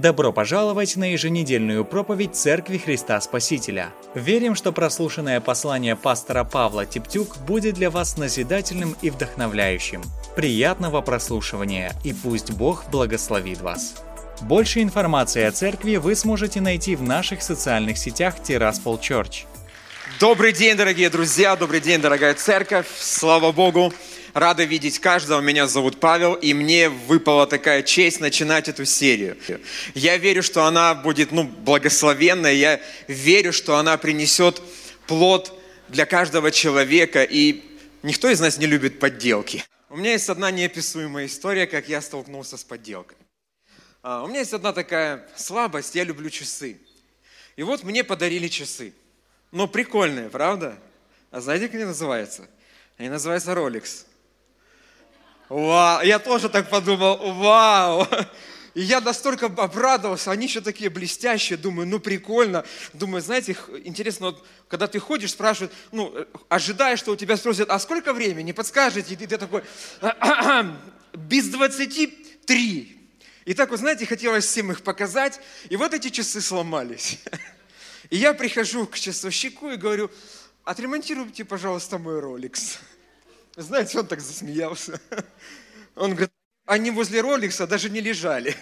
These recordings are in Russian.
Добро пожаловать на еженедельную проповедь Церкви Христа Спасителя. Верим, что прослушанное послание пастора Павла Типтюк будет для вас назидательным и вдохновляющим. Приятного прослушивания и пусть Бог благословит вас. Больше информации о церкви вы сможете найти в наших социальных сетях Тираспол Church. Добрый день, дорогие друзья, добрый день, дорогая церковь, слава Богу. Рада видеть каждого. Меня зовут Павел, и мне выпала такая честь начинать эту серию. Я верю, что она будет ну, благословенная. Я верю, что она принесет плод для каждого человека. И никто из нас не любит подделки. У меня есть одна неописуемая история, как я столкнулся с подделкой. А, у меня есть одна такая слабость, я люблю часы. И вот мне подарили часы. Ну, прикольные, правда? А знаете, как они называются? Они называются Rolex. Вау, я тоже так подумал, вау. И я настолько обрадовался, они еще такие блестящие, думаю, ну прикольно. Думаю, знаете, интересно, вот, когда ты ходишь, спрашивают, ну, ожидаешь, что у тебя спросят, а сколько времени, подскажете? И ты, ты такой, без 23. И так вот, знаете, хотелось всем их показать, и вот эти часы сломались. И я прихожу к часовщику и говорю, отремонтируйте, пожалуйста, мой Rolex. Знаете, он так засмеялся. Он говорит, они возле Роликса даже не лежали.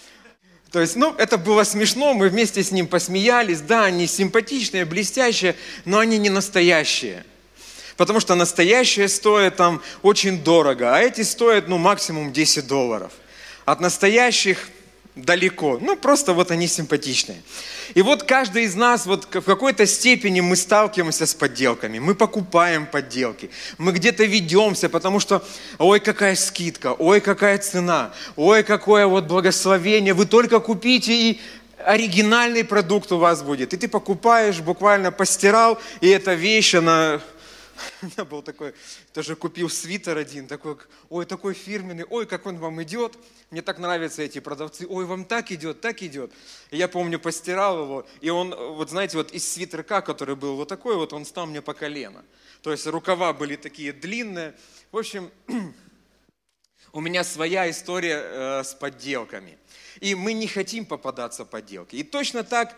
То есть, ну, это было смешно, мы вместе с ним посмеялись. Да, они симпатичные, блестящие, но они не настоящие. Потому что настоящие стоят там очень дорого, а эти стоят, ну, максимум 10 долларов. От настоящих далеко. Ну, просто вот они симпатичные. И вот каждый из нас вот в какой-то степени мы сталкиваемся с подделками. Мы покупаем подделки. Мы где-то ведемся, потому что, ой, какая скидка, ой, какая цена, ой, какое вот благословение. Вы только купите и оригинальный продукт у вас будет. И ты покупаешь, буквально постирал, и эта вещь, она у меня был такой, тоже купил свитер один, такой, ой, такой фирменный, ой, как он вам идет. Мне так нравятся эти продавцы, ой, вам так идет, так идет. И я помню, постирал его, и он, вот знаете, вот из свитерка, который был вот такой, вот он стал мне по колено. То есть рукава были такие длинные. В общем, у меня своя история э, с подделками. И мы не хотим попадаться подделки. И точно так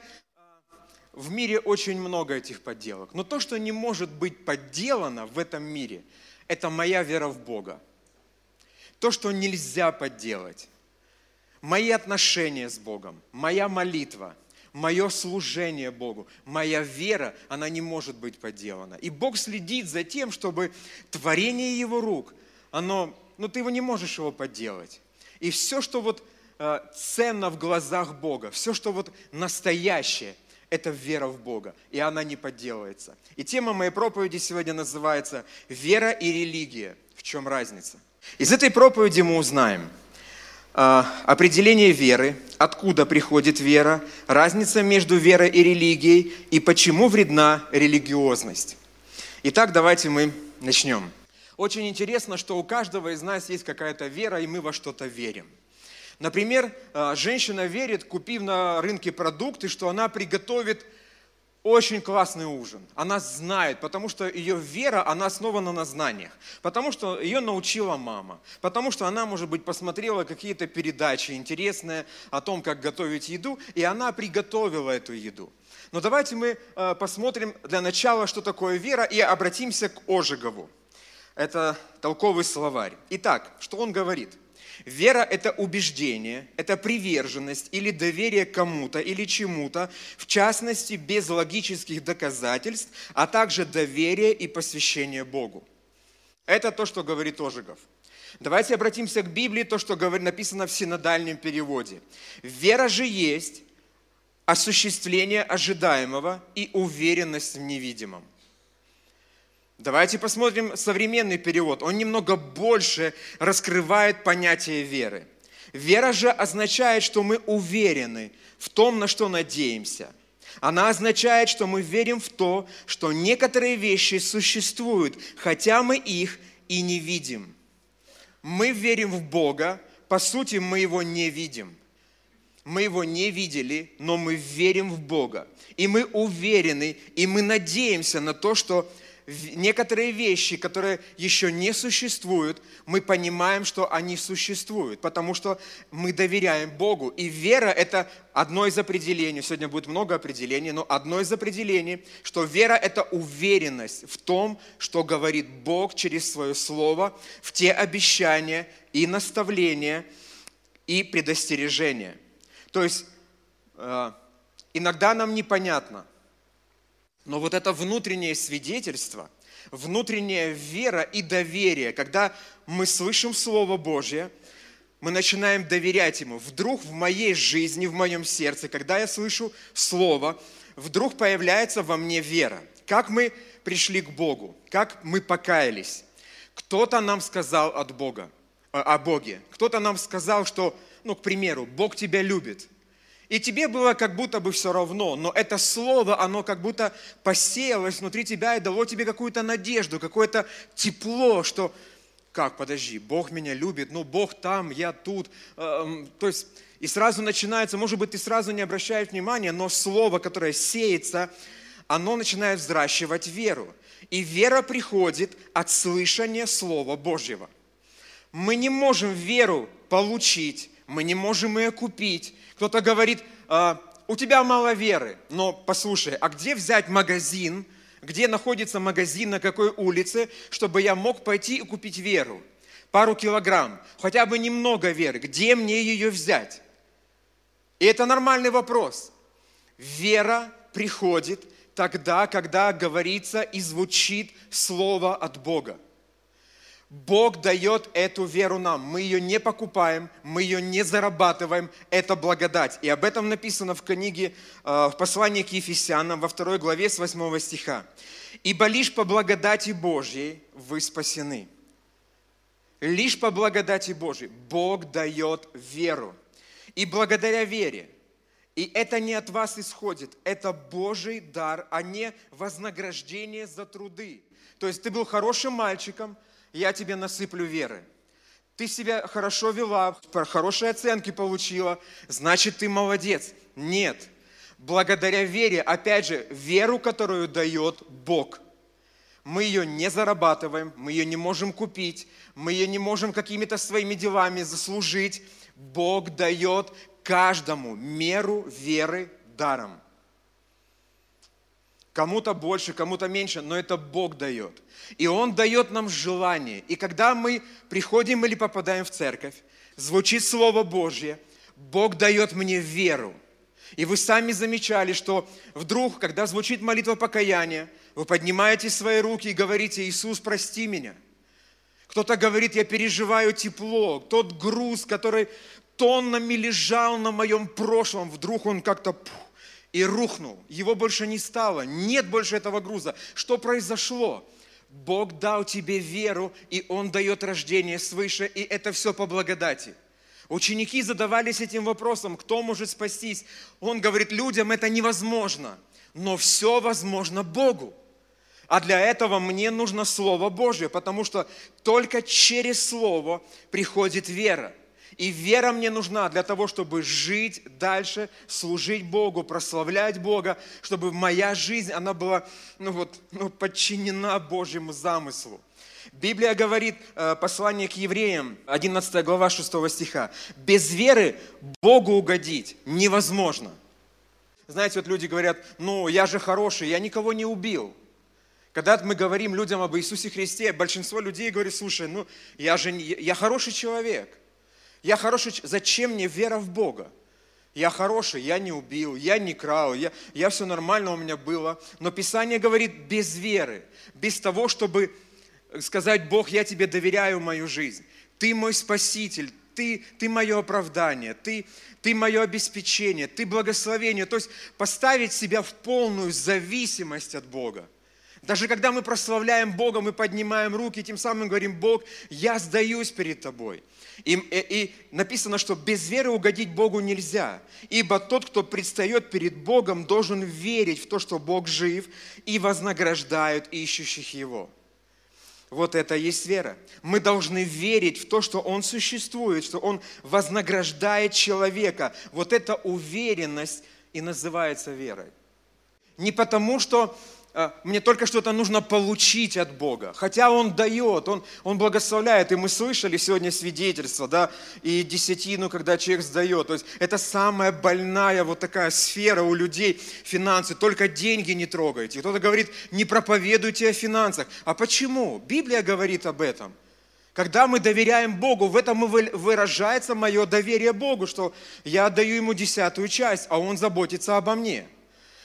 в мире очень много этих подделок. Но то, что не может быть подделано в этом мире, это моя вера в Бога. То, что нельзя подделать. Мои отношения с Богом, моя молитва, мое служение Богу, моя вера, она не может быть подделана. И Бог следит за тем, чтобы творение Его рук, оно, ну ты его не можешь его подделать. И все, что вот э, ценно в глазах Бога, все, что вот настоящее, это вера в Бога, и она не подделывается. И тема моей проповеди сегодня называется «Вера и религия. В чем разница?». Из этой проповеди мы узнаем э, определение веры, откуда приходит вера, разница между верой и религией и почему вредна религиозность. Итак, давайте мы начнем. Очень интересно, что у каждого из нас есть какая-то вера, и мы во что-то верим – Например, э, женщина верит, купив на рынке продукты, что она приготовит очень классный ужин. Она знает, потому что ее вера, она основана на знаниях. Потому что ее научила мама. Потому что она, может быть, посмотрела какие-то передачи интересные о том, как готовить еду, и она приготовила эту еду. Но давайте мы э, посмотрим для начала, что такое вера, и обратимся к Ожегову. Это толковый словарь. Итак, что он говорит? Вера – это убеждение, это приверженность или доверие кому-то или чему-то, в частности, без логических доказательств, а также доверие и посвящение Богу. Это то, что говорит Ожегов. Давайте обратимся к Библии, то, что написано в синодальном переводе. Вера же есть осуществление ожидаемого и уверенность в невидимом. Давайте посмотрим современный перевод. Он немного больше раскрывает понятие веры. Вера же означает, что мы уверены в том, на что надеемся. Она означает, что мы верим в то, что некоторые вещи существуют, хотя мы их и не видим. Мы верим в Бога, по сути, мы Его не видим. Мы Его не видели, но мы верим в Бога. И мы уверены, и мы надеемся на то, что некоторые вещи, которые еще не существуют, мы понимаем, что они существуют, потому что мы доверяем Богу. И вера – это одно из определений, сегодня будет много определений, но одно из определений, что вера – это уверенность в том, что говорит Бог через свое Слово, в те обещания и наставления, и предостережения. То есть э, иногда нам непонятно – но вот это внутреннее свидетельство, внутренняя вера и доверие, когда мы слышим Слово Божье, мы начинаем доверять Ему. Вдруг в моей жизни, в моем сердце, когда я слышу Слово, вдруг появляется во мне вера. Как мы пришли к Богу, как мы покаялись. Кто-то нам сказал от Бога, э, о Боге. Кто-то нам сказал, что, ну, к примеру, Бог тебя любит. И тебе было как будто бы все равно, но это слово, оно как будто посеялось внутри тебя и дало тебе какую-то надежду, какое-то тепло, что как, подожди, Бог меня любит, ну Бог там, я тут. Эм, то есть, и сразу начинается, может быть, ты сразу не обращаешь внимания, но слово, которое сеется, оно начинает взращивать веру. И вера приходит от слышания Слова Божьего. Мы не можем веру получить, мы не можем ее купить, кто-то говорит, «А, у тебя мало веры, но послушай, а где взять магазин, где находится магазин, на какой улице, чтобы я мог пойти и купить веру? Пару килограмм, хотя бы немного веры. Где мне ее взять? И это нормальный вопрос. Вера приходит тогда, когда говорится и звучит слово от Бога. Бог дает эту веру нам. Мы ее не покупаем, мы ее не зарабатываем. Это благодать. И об этом написано в книге, э, в послании к Ефесянам, во второй главе с 8 стиха. «Ибо лишь по благодати Божьей вы спасены». Лишь по благодати Божьей Бог дает веру. И благодаря вере, и это не от вас исходит, это Божий дар, а не вознаграждение за труды. То есть ты был хорошим мальчиком – я тебе насыплю веры. Ты себя хорошо вела, хорошие оценки получила, значит, ты молодец. Нет. Благодаря вере, опять же, веру, которую дает Бог. Мы ее не зарабатываем, мы ее не можем купить, мы ее не можем какими-то своими делами заслужить. Бог дает каждому меру веры даром. Кому-то больше, кому-то меньше, но это Бог дает. И Он дает нам желание. И когда мы приходим или попадаем в церковь, звучит Слово Божье, Бог дает мне веру. И вы сами замечали, что вдруг, когда звучит молитва покаяния, вы поднимаете свои руки и говорите, Иисус, прости меня. Кто-то говорит, я переживаю тепло, тот груз, который тоннами лежал на моем прошлом, вдруг он как-то и рухнул. Его больше не стало. Нет больше этого груза. Что произошло? Бог дал тебе веру, и Он дает рождение свыше, и это все по благодати. Ученики задавались этим вопросом, кто может спастись. Он говорит, людям это невозможно, но все возможно Богу. А для этого мне нужно Слово Божье, потому что только через Слово приходит вера. И вера мне нужна для того, чтобы жить дальше, служить Богу, прославлять Бога, чтобы моя жизнь, она была ну вот, ну, подчинена Божьему замыслу. Библия говорит, э, послание к евреям, 11 глава 6 стиха, без веры Богу угодить невозможно. Знаете, вот люди говорят, ну, я же хороший, я никого не убил. Когда мы говорим людям об Иисусе Христе, большинство людей говорит, слушай, ну, я же, я хороший человек – я хороший, зачем мне вера в Бога? Я хороший, я не убил, я не крал, я, я все нормально у меня было. Но Писание говорит без веры, без того, чтобы сказать, Бог, я тебе доверяю мою жизнь. Ты мой спаситель, ты, ты мое оправдание, ты, ты мое обеспечение, ты благословение. То есть поставить себя в полную зависимость от Бога. Даже когда мы прославляем Бога, мы поднимаем руки, тем самым говорим, Бог, я сдаюсь перед Тобой. И, и, и написано, что без веры угодить Богу нельзя. Ибо тот, кто предстает перед Богом, должен верить в то, что Бог жив и вознаграждает ищущих Его. Вот это и есть вера. Мы должны верить в то, что Он существует, что Он вознаграждает человека. Вот эта уверенность и называется верой. Не потому, что э, мне только что-то нужно получить от Бога. Хотя Он дает, Он, Он благословляет. И мы слышали сегодня свидетельство, да, и десятину, когда человек сдает. То есть это самая больная вот такая сфера у людей, финансы. Только деньги не трогайте. Кто-то говорит, не проповедуйте о финансах. А почему? Библия говорит об этом. Когда мы доверяем Богу, в этом и выражается мое доверие Богу, что я отдаю Ему десятую часть, а Он заботится обо мне.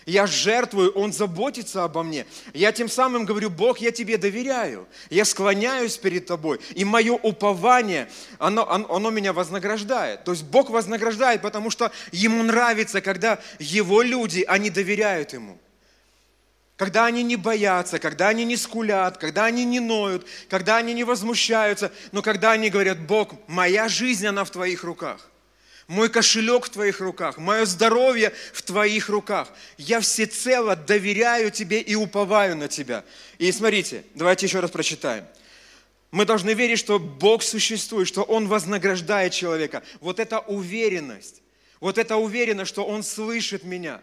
Я жертвую, Он заботится обо мне. Я тем самым говорю, Бог, я Тебе доверяю. Я склоняюсь перед Тобой. И мое упование, оно, оно, оно меня вознаграждает. То есть Бог вознаграждает, потому что Ему нравится, когда Его люди, они доверяют Ему когда они не боятся, когда они не скулят, когда они не ноют, когда они не возмущаются, но когда они говорят, Бог, моя жизнь, она в Твоих руках. Мой кошелек в Твоих руках, мое здоровье в Твоих руках. Я всецело доверяю Тебе и уповаю на Тебя. И смотрите, давайте еще раз прочитаем. Мы должны верить, что Бог существует, что Он вознаграждает человека. Вот эта уверенность, вот эта уверенность, что Он слышит меня.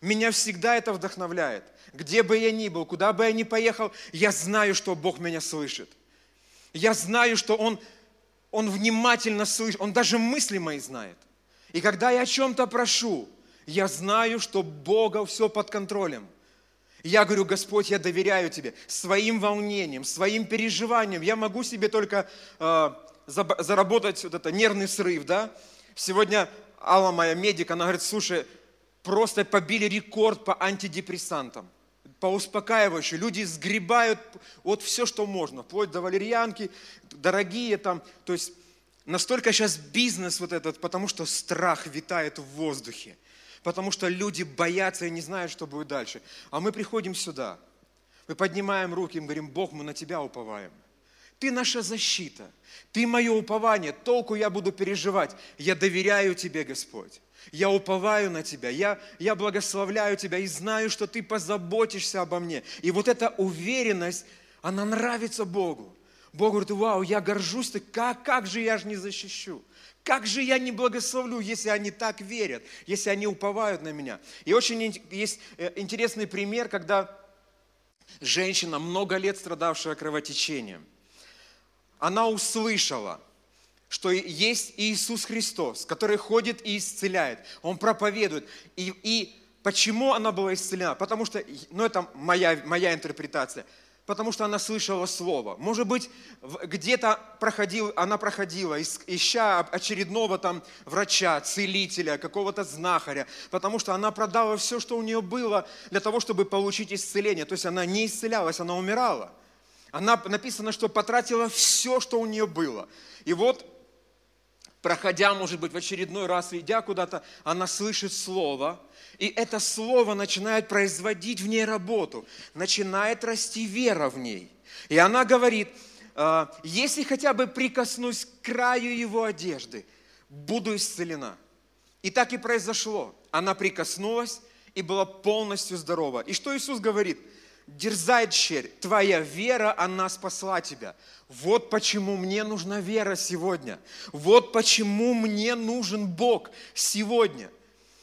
Меня всегда это вдохновляет где бы я ни был, куда бы я ни поехал, я знаю, что Бог меня слышит. Я знаю, что Он, Он внимательно слышит, Он даже мысли мои знает. И когда я о чем-то прошу, я знаю, что Бога все под контролем. Я говорю, Господь, я доверяю Тебе своим волнением, своим переживанием. Я могу себе только э, заработать вот это нервный срыв, да? Сегодня Алла, моя медик, она говорит, слушай, просто побили рекорд по антидепрессантам по успокаивающему. Люди сгребают вот все, что можно, вплоть до валерьянки, дорогие там. То есть настолько сейчас бизнес вот этот, потому что страх витает в воздухе. Потому что люди боятся и не знают, что будет дальше. А мы приходим сюда, мы поднимаем руки и говорим, Бог, мы на Тебя уповаем. Ты наша защита, Ты мое упование, толку я буду переживать. Я доверяю Тебе, Господь. Я уповаю на Тебя, я, я благословляю Тебя и знаю, что Ты позаботишься обо мне. И вот эта уверенность, она нравится Богу. Бог говорит, вау, я горжусь, ты, как, как же я же не защищу? Как же я не благословлю, если они так верят, если они уповают на меня? И очень есть э, интересный пример, когда женщина, много лет страдавшая кровотечением, она услышала, что есть Иисус Христос, который ходит и исцеляет. Он проповедует. И, и почему она была исцелена? Потому что, ну это моя, моя интерпретация, потому что она слышала Слово. Может быть, где-то проходил, она проходила, ища очередного там врача, целителя, какого-то знахаря, потому что она продала все, что у нее было, для того, чтобы получить исцеление. То есть она не исцелялась, она умирала. Она написано, что потратила все, что у нее было. И вот проходя, может быть, в очередной раз, идя куда-то, она слышит слово, и это слово начинает производить в ней работу, начинает расти вера в ней. И она говорит, «А, если хотя бы прикоснусь к краю его одежды, буду исцелена. И так и произошло. Она прикоснулась и была полностью здорова. И что Иисус говорит – дерзай, черь, твоя вера, она спасла тебя. Вот почему мне нужна вера сегодня. Вот почему мне нужен Бог сегодня.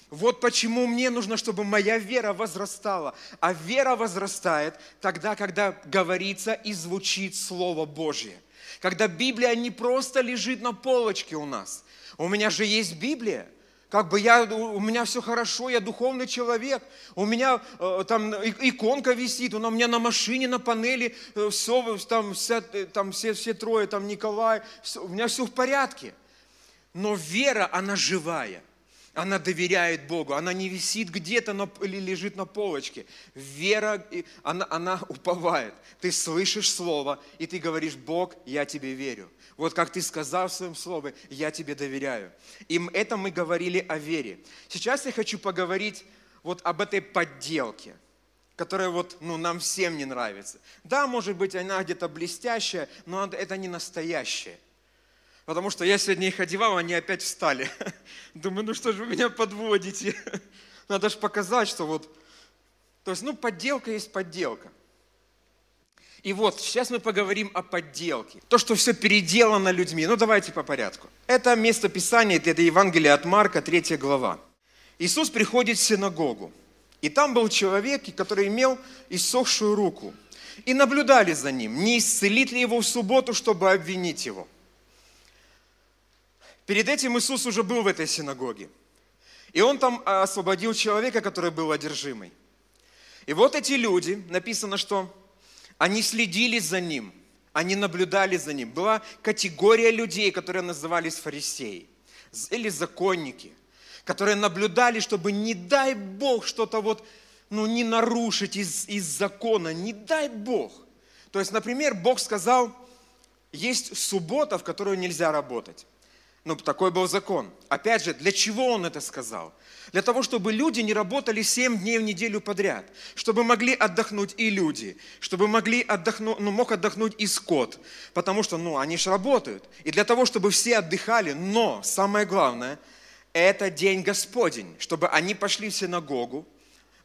Вот почему мне нужно, чтобы моя вера возрастала. А вера возрастает тогда, когда говорится и звучит Слово Божье. Когда Библия не просто лежит на полочке у нас. У меня же есть Библия как бы я, у меня все хорошо, я духовный человек, у меня э, там иконка висит, она у меня на машине, на панели, э, все, там, вся, э, там все, все трое, там Николай, все, у меня все в порядке. Но вера, она живая, она доверяет Богу, она не висит где-то на, или лежит на полочке. Вера, она, она уповает. Ты слышишь Слово, и ты говоришь, Бог, я тебе верю. Вот как ты сказал в своем слове, я тебе доверяю. И это мы говорили о вере. Сейчас я хочу поговорить вот об этой подделке, которая вот, ну, нам всем не нравится. Да, может быть, она где-то блестящая, но это не настоящая. Потому что я сегодня их одевал, они опять встали. Думаю, ну что же вы меня подводите? Надо же показать, что вот... То есть, ну, подделка есть подделка. И вот, сейчас мы поговорим о подделке. То, что все переделано людьми. Ну, давайте по порядку. Это место Писания, это Евангелие от Марка, 3 глава. Иисус приходит в синагогу. И там был человек, который имел иссохшую руку. И наблюдали за ним, не исцелит ли его в субботу, чтобы обвинить его. Перед этим Иисус уже был в этой синагоге. И он там освободил человека, который был одержимый. И вот эти люди, написано, что они следили за ним, они наблюдали за ним. Была категория людей, которые назывались фарисеи или законники, которые наблюдали, чтобы не дай Бог что-то вот, ну, не нарушить из, из закона, не дай Бог. То есть, например, Бог сказал, есть суббота, в которую нельзя работать. Ну, такой был закон. Опять же, для чего он это сказал? Для того, чтобы люди не работали 7 дней в неделю подряд. Чтобы могли отдохнуть и люди. Чтобы могли отдохнуть, ну, мог отдохнуть и скот. Потому что, ну, они же работают. И для того, чтобы все отдыхали. Но, самое главное, это день Господень. Чтобы они пошли в синагогу.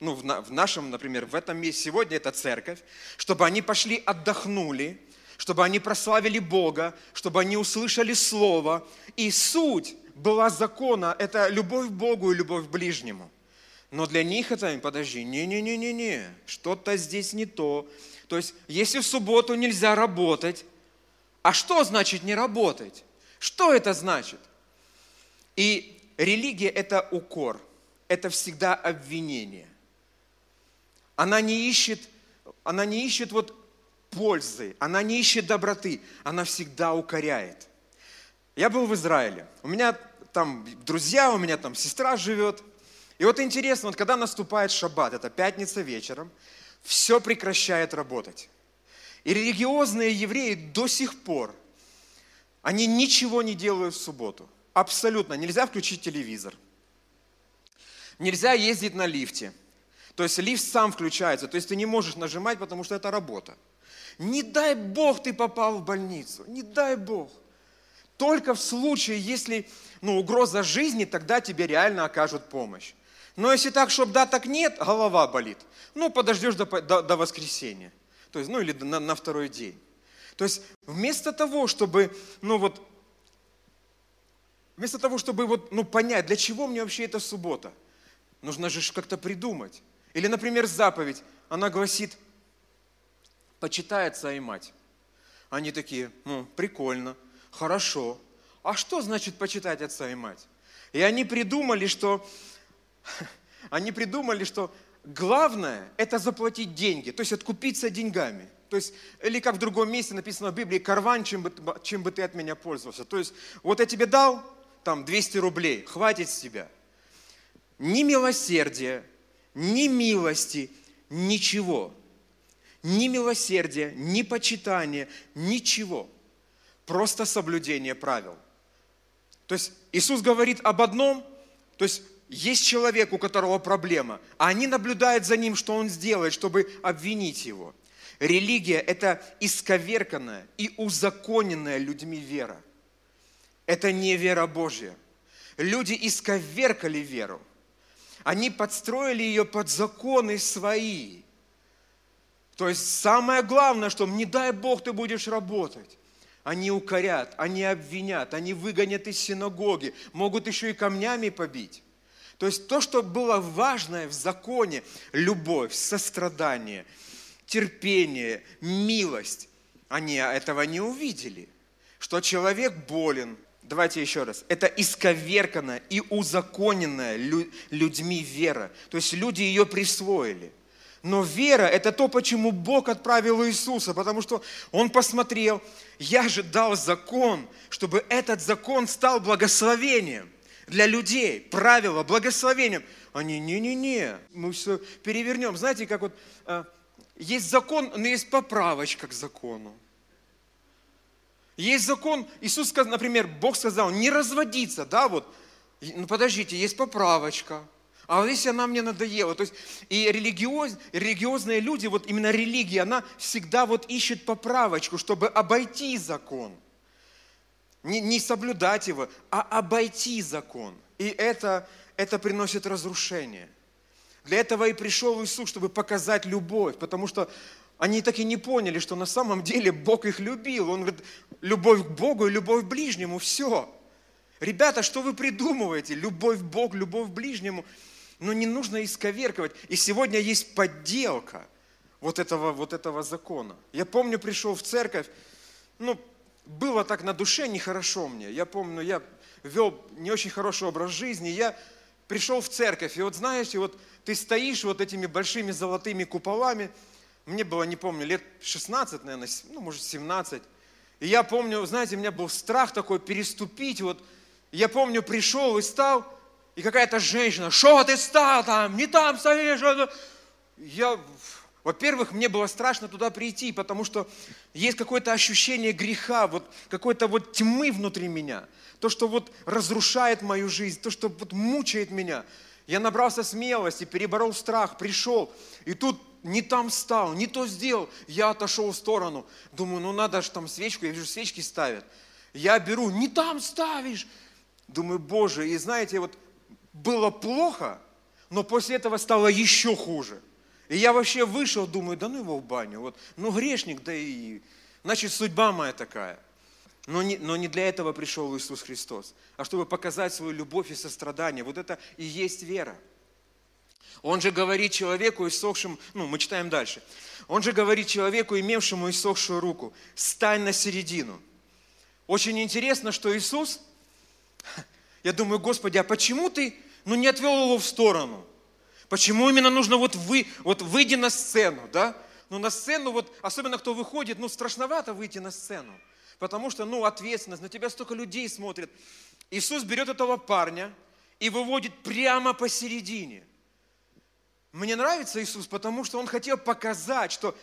Ну, в нашем, например, в этом месте сегодня это церковь. Чтобы они пошли, отдохнули чтобы они прославили Бога, чтобы они услышали Слово. И суть была закона – это любовь к Богу и любовь к ближнему. Но для них это, подожди, не-не-не-не-не, что-то здесь не то. То есть, если в субботу нельзя работать, а что значит не работать? Что это значит? И религия – это укор, это всегда обвинение. Она не ищет, она не ищет вот пользы, она не ищет доброты, она всегда укоряет. Я был в Израиле, у меня там друзья, у меня там сестра живет. И вот интересно, вот когда наступает шаббат, это пятница вечером, все прекращает работать. И религиозные евреи до сих пор, они ничего не делают в субботу. Абсолютно. Нельзя включить телевизор. Нельзя ездить на лифте. То есть лифт сам включается. То есть ты не можешь нажимать, потому что это работа. Не дай Бог ты попал в больницу, не дай Бог. Только в случае, если ну, угроза жизни, тогда тебе реально окажут помощь. Но если так, чтобы да, так нет, голова болит. Ну, подождешь до, до, до воскресенья. То есть, ну, или на, на второй день. То есть, вместо того, чтобы, ну, вот, вместо того, чтобы вот, ну, понять, для чего мне вообще эта суббота, нужно же как-то придумать. Или, например, заповедь, она гласит, почитает отца и мать. Они такие, ну, прикольно, хорошо. А что значит почитать отца и мать? И они придумали, что, они придумали, что главное – это заплатить деньги, то есть откупиться деньгами. То есть, или как в другом месте написано в Библии, карван, чем бы, чем бы ты от меня пользовался. То есть, вот я тебе дал, там, 200 рублей, хватит с тебя. Ни милосердия, ни милости, ничего ни милосердия, ни почитания, ничего. Просто соблюдение правил. То есть Иисус говорит об одном, то есть есть человек, у которого проблема, а они наблюдают за ним, что он сделает, чтобы обвинить его. Религия – это исковерканная и узаконенная людьми вера. Это не вера Божья. Люди исковеркали веру. Они подстроили ее под законы свои. То есть самое главное, что не дай Бог ты будешь работать. Они укорят, они обвинят, они выгонят из синагоги, могут еще и камнями побить. То есть то, что было важное в законе, любовь, сострадание, терпение, милость, они этого не увидели. Что человек болен, давайте еще раз, это исковерканная и узаконенная людьми вера. То есть люди ее присвоили. Но вера – это то, почему Бог отправил Иисуса, потому что Он посмотрел, я же дал закон, чтобы этот закон стал благословением для людей, правило, благословением. Они, не-не-не, мы все перевернем. Знаете, как вот э, есть закон, но есть поправочка к закону. Есть закон, Иисус, сказал, например, Бог сказал, не разводиться, да, вот, ну подождите, есть поправочка – а вот если она мне надоела, то есть и религиоз, религиозные люди, вот именно религия, она всегда вот ищет поправочку, чтобы обойти закон. Не, не соблюдать его, а обойти закон. И это, это приносит разрушение. Для этого и пришел Иисус, чтобы показать любовь, потому что они так и не поняли, что на самом деле Бог их любил. Он говорит, любовь к Богу и любовь к ближнему, все. Ребята, что вы придумываете? Любовь к Богу, любовь к ближнему – Но не нужно исковерковать. И сегодня есть подделка вот этого, вот этого закона. Я помню, пришел в церковь, ну, было так на душе нехорошо мне. Я помню, я вел не очень хороший образ жизни, я пришел в церковь, и вот знаете, вот ты стоишь вот этими большими золотыми куполами, мне было, не помню, лет 16, наверное, ну, может, 17, и я помню, знаете, у меня был страх такой переступить, вот, я помню, пришел и стал, и какая-то женщина, что ты стал там, не там стоишь, я, во-первых, мне было страшно туда прийти, потому что есть какое-то ощущение греха, вот какой-то вот тьмы внутри меня – то, что вот разрушает мою жизнь, то, что вот мучает меня. Я набрался смелости, переборол страх, пришел, и тут не там стал, не то сделал. Я отошел в сторону. Думаю, ну надо же там свечку, я вижу, свечки ставят. Я беру, не там ставишь. Думаю, Боже, и знаете, вот было плохо, но после этого стало еще хуже. И я вообще вышел, думаю, да ну его в баню. Вот, ну грешник, да и... Значит, судьба моя такая. Но не, но не для этого пришел Иисус Христос, а чтобы показать свою любовь и сострадание. Вот это и есть вера. Он же говорит человеку, иссохшему, ну, мы читаем дальше. Он же говорит человеку, имевшему иссохшую руку, стань на середину. Очень интересно, что Иисус, я думаю, Господи, а почему ты, ну, не отвел его в сторону? Почему именно нужно вот вы, вот выйди на сцену, да? Ну, на сцену, вот, особенно кто выходит, ну, страшновато выйти на сцену потому что, ну, ответственность, на тебя столько людей смотрят. Иисус берет этого парня и выводит прямо посередине. Мне нравится Иисус, потому что Он хотел показать, что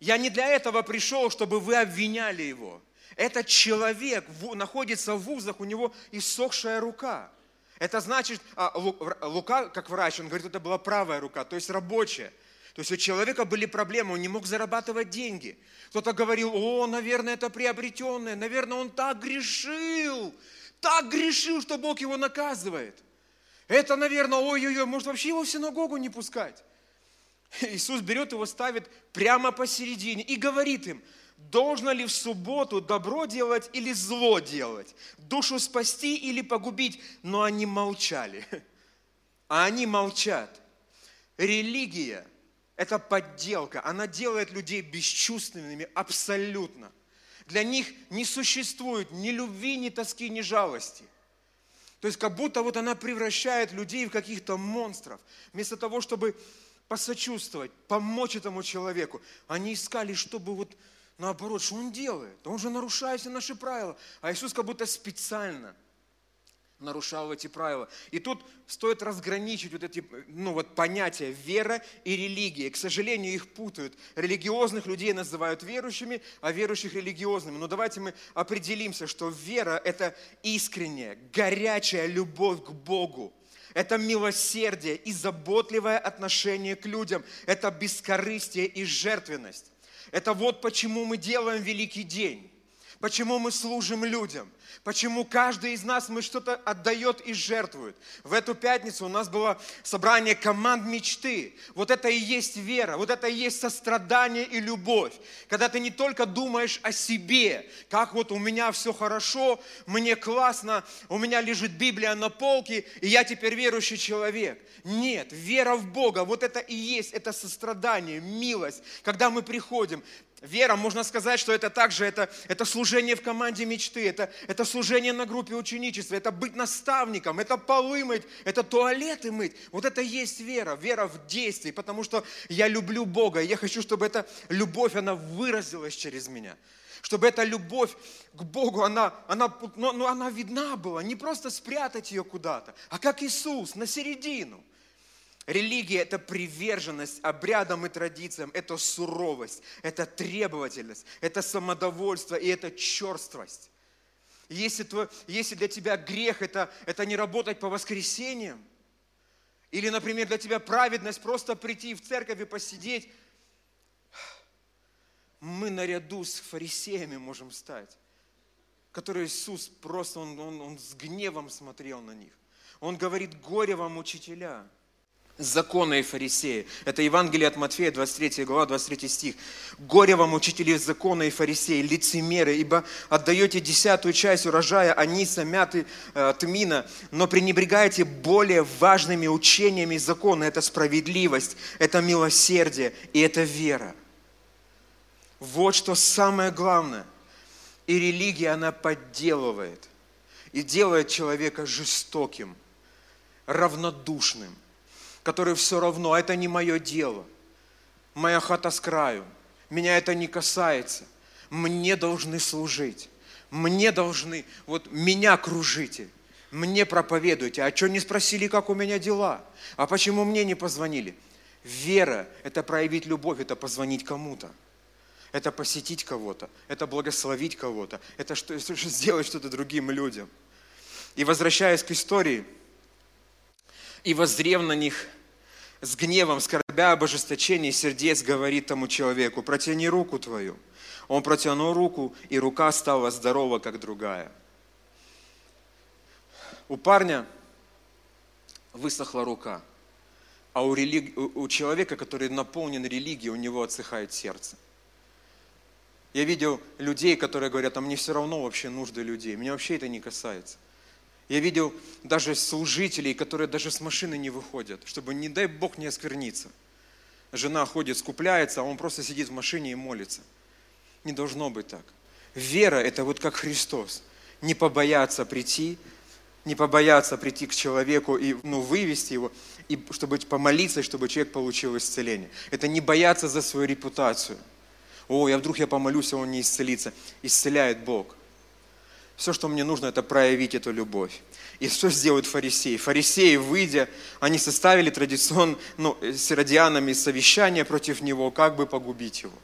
я не для этого пришел, чтобы вы обвиняли Его. Этот человек находится в вузах, у него иссохшая рука. Это значит, а, Лука, как врач, он говорит, это была правая рука, то есть рабочая. То есть у человека были проблемы, он не мог зарабатывать деньги. Кто-то говорил, о, наверное, это приобретенное, наверное, он так грешил, так грешил, что Бог его наказывает. Это, наверное, ой-ой-ой, может вообще его в синагогу не пускать. Иисус берет его, ставит прямо посередине и говорит им, должно ли в субботу добро делать или зло делать, душу спасти или погубить. Но они молчали. А они молчат. Религия – это подделка. Она делает людей бесчувственными абсолютно. Для них не существует ни любви, ни тоски, ни жалости. То есть как будто вот она превращает людей в каких-то монстров. Вместо того, чтобы посочувствовать, помочь этому человеку, они искали, чтобы вот наоборот, что он делает? Он же нарушает все наши правила. А Иисус как будто специально – нарушал эти правила. И тут стоит разграничить вот эти ну, вот понятия вера и религия. К сожалению, их путают. Религиозных людей называют верующими, а верующих религиозными. Но давайте мы определимся, что вера – это искренняя, горячая любовь к Богу. Это милосердие и заботливое отношение к людям. Это бескорыстие и жертвенность. Это вот почему мы делаем великий день. Почему мы служим людям? Почему каждый из нас мы что-то отдает и жертвует? В эту пятницу у нас было собрание команд мечты. Вот это и есть вера, вот это и есть сострадание и любовь. Когда ты не только думаешь о себе, как вот у меня все хорошо, мне классно, у меня лежит Библия на полке, и я теперь верующий человек. Нет, вера в Бога, вот это и есть, это сострадание, милость. Когда мы приходим, Вера, можно сказать, что это также это, это служение в команде мечты, это, это служение на группе ученичества, это быть наставником, это полы мыть, это туалеты мыть. Вот это есть вера, вера в действии, потому что я люблю Бога, и я хочу, чтобы эта любовь, она выразилась через меня. Чтобы эта любовь к Богу, она, она, ну, ну, она видна была, не просто спрятать ее куда-то, а как Иисус, на середину – Религия – это приверженность обрядам и традициям, это суровость, это требовательность, это самодовольство и это черствость. Если, твой, если для тебя грех это, – это не работать по воскресеньям, или, например, для тебя праведность просто прийти в церковь и посидеть, мы наряду с фарисеями можем стать, которые Иисус просто, он, он, он с гневом смотрел на них. Он говорит, горе вам, учителя – закона и фарисеи. Это Евангелие от Матфея, 23 глава, 23 стих. «Горе вам, учители закона и фарисеи, лицемеры, ибо отдаете десятую часть урожая аниса, мяты, э, тмина, но пренебрегаете более важными учениями закона. Это справедливость, это милосердие и это вера». Вот что самое главное. И религия, она подделывает и делает человека жестоким, равнодушным – который все равно, «А это не мое дело. Моя хата с краю. Меня это не касается. Мне должны служить. Мне должны, вот меня кружите. Мне проповедуйте. А что не спросили, как у меня дела? А почему мне не позвонили? Вера – это проявить любовь, это позвонить кому-то. Это посетить кого-то, это благословить кого-то, это что, сделать что-то другим людям. И возвращаясь к истории, и воззрев на них с гневом, скорбя об ожесточении сердец, говорит тому человеку, протяни руку твою. Он протянул руку, и рука стала здорова, как другая. У парня высохла рука, а у, религи... у человека, который наполнен религией, у него отсыхает сердце. Я видел людей, которые говорят, а мне все равно вообще нужды людей, меня вообще это не касается. Я видел даже служителей, которые даже с машины не выходят, чтобы, не дай Бог, не оскверниться. Жена ходит, скупляется, а он просто сидит в машине и молится. Не должно быть так. Вера – это вот как Христос. Не побояться прийти, не побояться прийти к человеку и ну, вывести его, и чтобы помолиться, чтобы человек получил исцеление. Это не бояться за свою репутацию. О, я вдруг я помолюсь, а он не исцелится. Исцеляет Бог. Все, что мне нужно, это проявить эту любовь. И что сделают фарисеи? Фарисеи, выйдя, они составили традиционно ну, с иродианами совещание против него, как бы погубить его.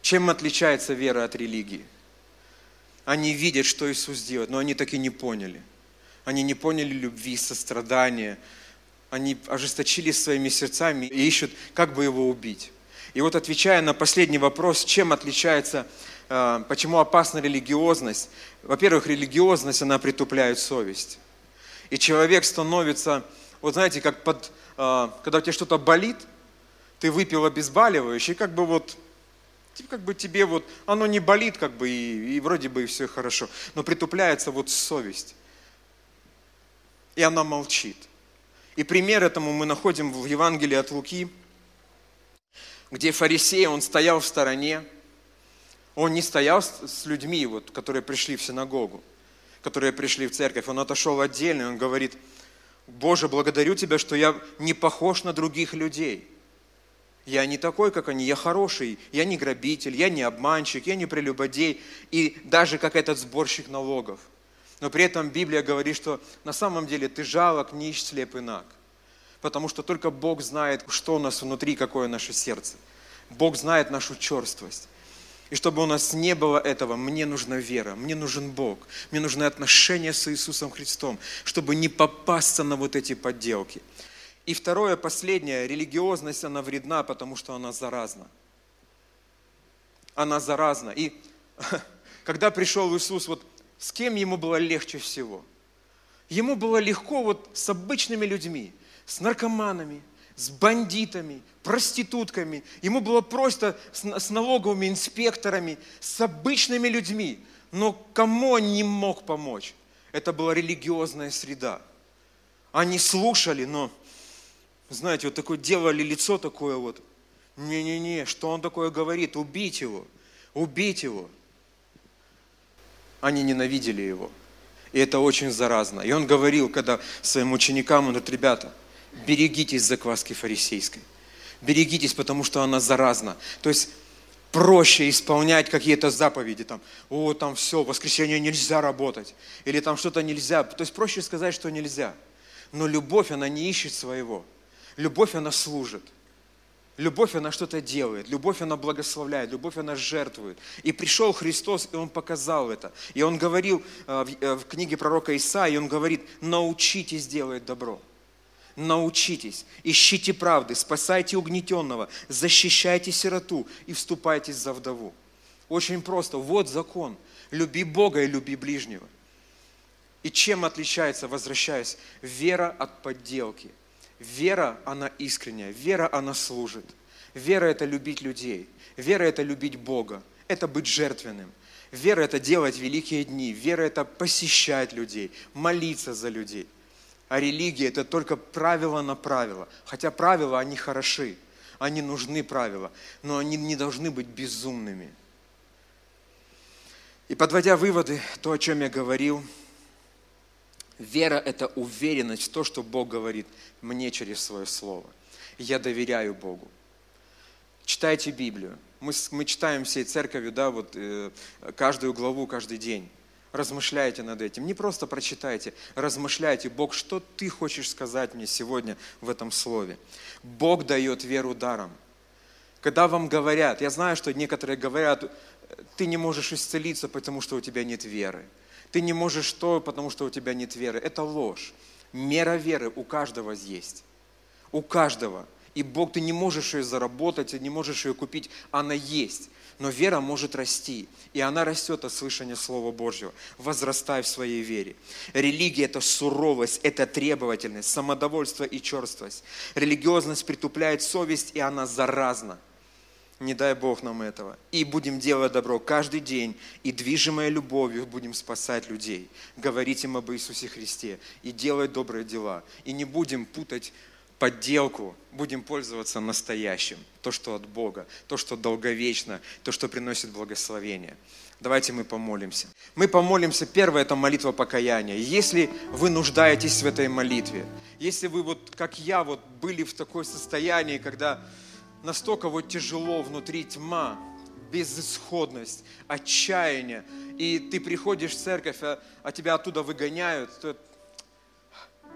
Чем отличается вера от религии? Они видят, что Иисус делает, но они так и не поняли. Они не поняли любви, сострадания. Они ожесточились своими сердцами и ищут, как бы его убить. И вот отвечая на последний вопрос, чем отличается почему опасна религиозность? Во-первых, религиозность, она притупляет совесть. И человек становится, вот знаете, как под, а, когда у тебя что-то болит, ты выпил обезболивающее, как бы вот, как бы тебе вот, оно не болит, как бы, и, и вроде бы и все хорошо, но притупляется вот совесть. И она молчит. И пример этому мы находим в Евангелии от Луки, где фарисей, он стоял в стороне, он не стоял с людьми, вот, которые пришли в синагогу, которые пришли в церковь. Он отошел отдельно, он говорит, Боже, благодарю Тебя, что я не похож на других людей. Я не такой, как они, я хороший, я не грабитель, я не обманщик, я не прелюбодей, и даже как этот сборщик налогов. Но при этом Библия говорит, что на самом деле ты жалок, нищ, слеп и наг. Потому что только Бог знает, что у нас внутри, какое наше сердце. Бог знает нашу черствость. И чтобы у нас не было этого, мне нужна вера, мне нужен Бог, мне нужны отношения с Иисусом Христом, чтобы не попасться на вот эти подделки. И второе, последнее, религиозность, она вредна, потому что она заразна. Она заразна. И когда пришел Иисус, вот с кем ему было легче всего? Ему было легко вот с обычными людьми, с наркоманами, с бандитами, проститутками. Ему было просто с налоговыми инспекторами, с обычными людьми. Но кому он не мог помочь? Это была религиозная среда. Они слушали, но, знаете, вот такое делали лицо такое вот. Не-не-не, что он такое говорит? Убить его, убить его. Они ненавидели его. И это очень заразно. И он говорил, когда своим ученикам, он говорит, ребята, берегитесь закваски фарисейской. Берегитесь, потому что она заразна. То есть проще исполнять какие-то заповеди, там, о, там все, в воскресенье нельзя работать, или там что-то нельзя. То есть проще сказать, что нельзя. Но любовь, она не ищет своего. Любовь, она служит. Любовь, она что-то делает. Любовь, она благословляет. Любовь, она жертвует. И пришел Христос, и Он показал это. И Он говорил э, э, в книге пророка Исаии, Он говорит, научитесь делать добро научитесь, ищите правды, спасайте угнетенного, защищайте сироту и вступайтесь за вдову. Очень просто. Вот закон. Люби Бога и люби ближнего. И чем отличается, возвращаясь, вера от подделки? Вера, она искренняя, вера, она служит. Вера – это любить людей. Вера – это любить Бога. Это быть жертвенным. Вера – это делать великие дни. Вера – это посещать людей, молиться за людей. А религия – это только правила на правила. Хотя правила, они хороши. Они нужны правила. Но они не должны быть безумными. И подводя выводы, то, о чем я говорил, вера – это уверенность в то, что Бог говорит мне через свое слово. Я доверяю Богу. Читайте Библию. Мы, мы читаем всей церковью, да, вот э, каждую главу, каждый день. Размышляйте над этим. Не просто прочитайте, размышляйте. Бог, что ты хочешь сказать мне сегодня в этом слове? Бог дает веру даром. Когда вам говорят, я знаю, что некоторые говорят, ты не можешь исцелиться, потому что у тебя нет веры. Ты не можешь то, потому что у тебя нет веры. Это ложь. Мера веры у каждого есть. У каждого. И Бог, ты не можешь ее заработать, ты не можешь ее купить. Она есть. Но вера может расти. И она растет от слышания Слова Божьего. Возрастай в своей вере. Религия – это суровость, это требовательность, самодовольство и черствость. Религиозность притупляет совесть, и она заразна – не дай Бог нам этого. И будем делать добро каждый день, и движимая любовью будем спасать людей, говорить им об Иисусе Христе, и делать добрые дела. И не будем путать подделку, будем пользоваться настоящим, то, что от Бога, то, что долговечно, то, что приносит благословение. Давайте мы помолимся. Мы помолимся. Первое – это молитва покаяния. Если вы нуждаетесь в этой молитве, если вы вот, как я, вот были в такое состоянии, когда настолько вот тяжело внутри тьма, безысходность, отчаяние, и ты приходишь в церковь, а, а тебя оттуда выгоняют, то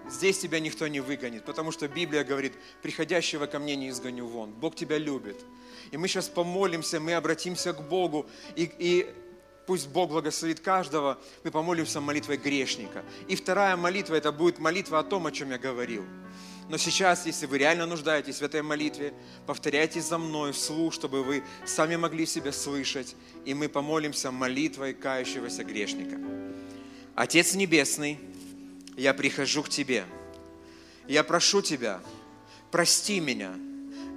здесь тебя никто не выгонит, потому что Библия говорит, приходящего ко мне не изгоню вон. Бог тебя любит. И мы сейчас помолимся, мы обратимся к Богу, и, и пусть Бог благословит каждого, мы помолимся молитвой грешника. И вторая молитва, это будет молитва о том, о чем я говорил. Но сейчас, если вы реально нуждаетесь в этой молитве, повторяйте за мной вслух, чтобы вы сами могли себя слышать, и мы помолимся молитвой кающегося грешника. Отец Небесный, я прихожу к Тебе. Я прошу Тебя, прости меня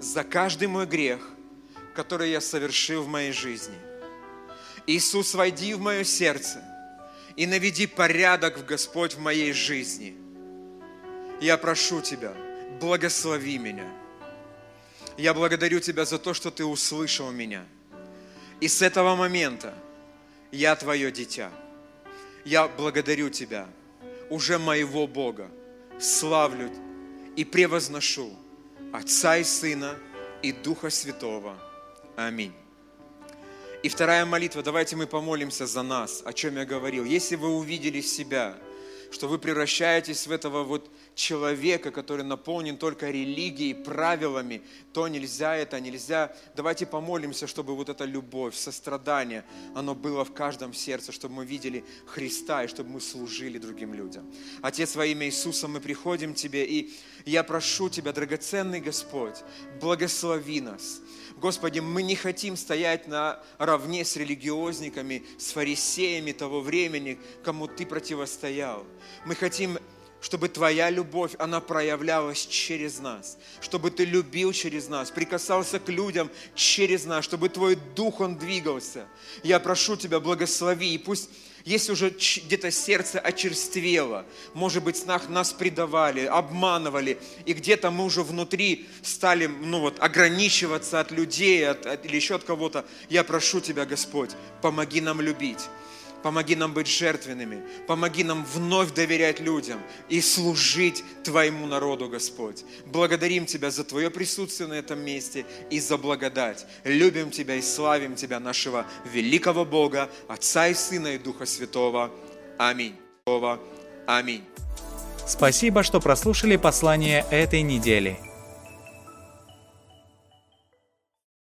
за каждый мой грех, который я совершил в моей жизни. Иисус, войди в мое сердце и наведи порядок в Господь в моей жизни – я прошу Тебя, благослови меня. Я благодарю Тебя за то, что Ты услышал меня. И с этого момента я Твое дитя. Я благодарю Тебя, уже моего Бога, славлю и превозношу Отца и Сына и Духа Святого. Аминь. И вторая молитва, давайте мы помолимся за нас, о чем я говорил. Если вы увидели себя, что вы превращаетесь в этого вот человека, который наполнен только религией, правилами, то нельзя это, нельзя. Давайте помолимся, чтобы вот эта любовь, сострадание, оно было в каждом сердце, чтобы мы видели Христа и чтобы мы служили другим людям. Отец, во имя Иисуса мы приходим к Тебе, и я прошу Тебя, драгоценный Господь, благослови нас. Господи, мы не хотим стоять на равне с религиозниками, с фарисеями того времени, кому Ты противостоял. Мы хотим чтобы Твоя любовь, она проявлялась через нас, чтобы Ты любил через нас, прикасался к людям через нас, чтобы Твой Дух, Он двигался. Я прошу Тебя, благослови, и пусть если уже где-то сердце очерствело, может быть, нас, нас предавали, обманывали, и где-то мы уже внутри стали ну вот, ограничиваться от людей от, от, или еще от кого-то, я прошу Тебя, Господь, помоги нам любить. Помоги нам быть жертвенными. Помоги нам вновь доверять людям и служить Твоему народу, Господь. Благодарим Тебя за Твое присутствие на этом месте и за благодать. Любим Тебя и славим Тебя, нашего великого Бога, Отца и Сына и Духа Святого. Аминь. Аминь. Спасибо, что прослушали послание этой недели.